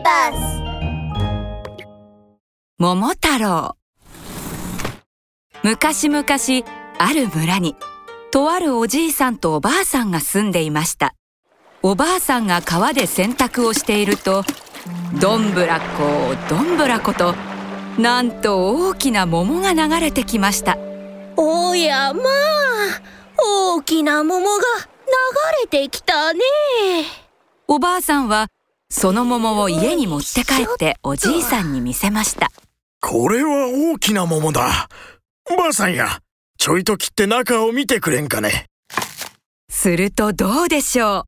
ーバス桃太郎。昔々ある村にとあるおじいさんとおばあさんが住んでいました。おばあさんが川で洗濯をしているとどんぶらこどんぶらことなんと大きな桃が流れてきました。おやまあ大きな桃が流れてきたね。おばあさんはその桃を家に持って帰っておじいさんに見せました。これは大きな桃だ。ばあさんやちょいと切って中を見てくれんかね。するとどうでしょ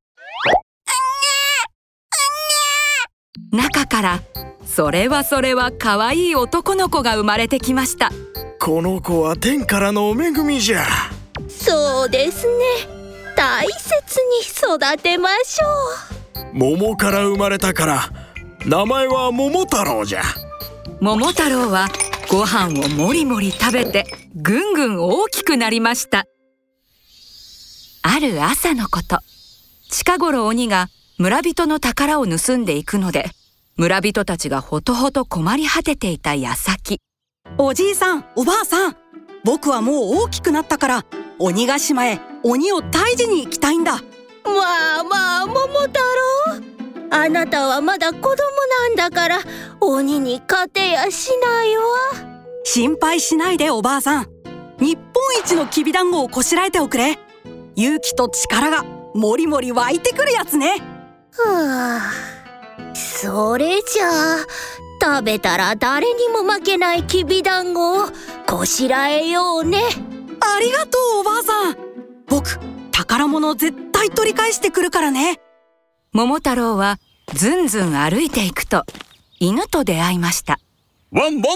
う。中からそれはそれは可愛い男の子が生まれてきました。この子は天からのお恵みじゃ。そうですね。大切に育てましょう桃から生まれたから名前は桃太郎じゃ。桃太郎はご飯をもりもり食べてぐんぐん大きくなりました。ある朝のこと。近頃鬼が村人の宝を盗んでいくので村人たちがほとほと困り果てていた矢先。おじいさんおばあさん僕はもう大きくなったから鬼ヶ島へ鬼を退治に行きたいんだ。まあまあ桃太郎。あなたはまだ子供なんだから鬼に勝てやしないわ。心配しないでおばあさん。日本一のきびだんごをこしらえておくれ。勇気と力がもりもり湧いてくるやつね。はあ。それじゃあ食べたら誰にも負けないきびだんごをこしらえようね。ありがとうおばあさん。僕宝物絶対取り返してくるからね。桃太郎はずんずん歩いていくと犬と出会いました。ワンワ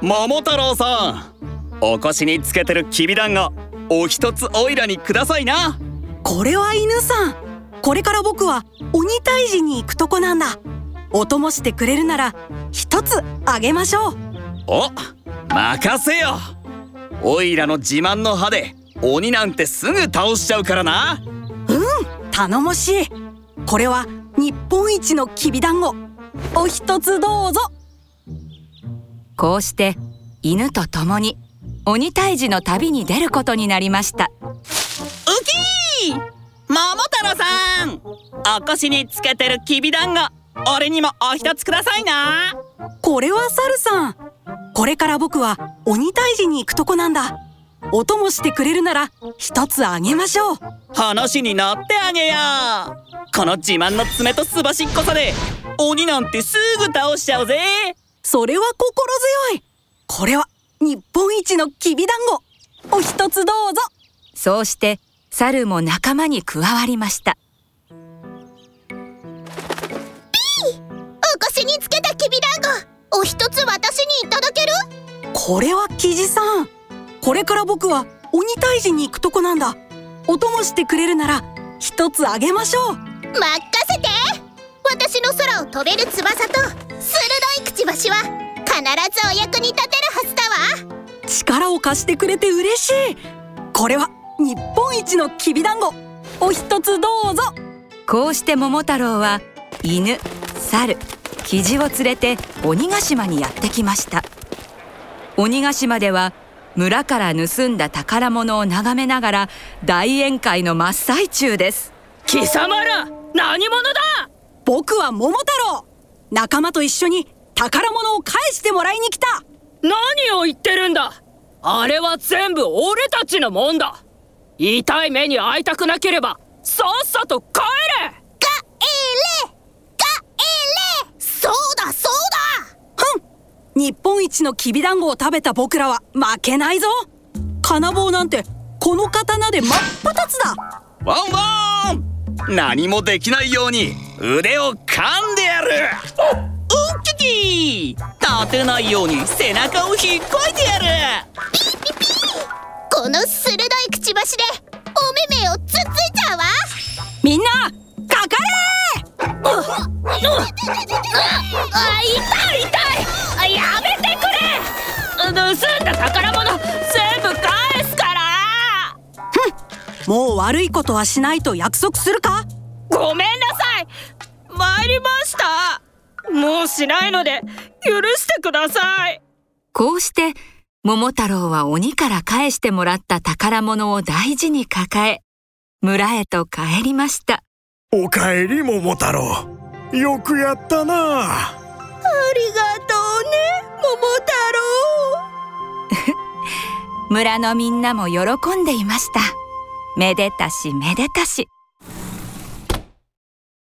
ン桃太郎さん。お腰につけてるきびだんごお一つおいらにくださいな。これは犬さん。これから僕は鬼退治に行くとこなんだ。お供してくれるなら一つあげましょう。お任せよ。おいらの自慢の歯で鬼なんてすぐ倒しちゃうからな。うん頼もしい。これは日本一のきびだんご。お一つどうぞ。こうして犬と共に鬼退治の旅に出ることになりました。ウキー！桃太郎さん！お腰につけてるきびだんご俺にもお一つくださいな。これはサルさん。これから僕は鬼退治に行くとこなんだお供してくれるなら一つあげましょう。話になってあげや。この自慢の爪とすばしっこさで鬼なんてすぐ倒しちゃうぜ。それは心強い。これは日本一のきびだんごお一つどうぞ。そうして猿も仲間に加わりました。ピーお腰につけたきびだんごお一つ私にいただける？これはキジさんこれから僕は鬼退治に行くとこなんだ。お供してくれるなら一つあげましょう。任せて。私の空を飛べる翼と鋭いくちばしは必ずお役に立てるはずだわ。力を貸してくれて嬉しい。これは日本一のきびだんご。お一つどうぞ。こうして桃太郎は犬猿キジを連れて鬼ヶ島にやってきました。鬼ヶ島では村から盗んだ宝物を眺めながら大宴会の真っ最中です。貴様ら何者だ？僕は桃太郎。仲間と一緒に宝物を返してもらいに来た。何を言ってるんだ？あれは全部俺たちのもんだ。痛い目に遭いたくなければさっさと帰れガエレガエレそうだそうだふん日本一のきびだんごを食べた僕らは負けないぞ。金棒なんてこの刀で真っ二つだ。ワンワン。何もできないように腕を噛んでやる。ウッキキ立てないように背中を引っこいてやる。ピーピピ。ーこの鋭いくちばしでお目目をつっついちゃうわ。みんなかかれ 宝物全部返すから。ふんもう悪いことはしないと約束するか？ごめんなさい。参りました。もうしないので許してください。こうして桃太郎は鬼から返してもらった宝物を大事に抱え村へと帰りました。おかえり桃太郎。よくやったな。ありがとうね桃太村のみんなも喜んでいました。めでたしめでたし。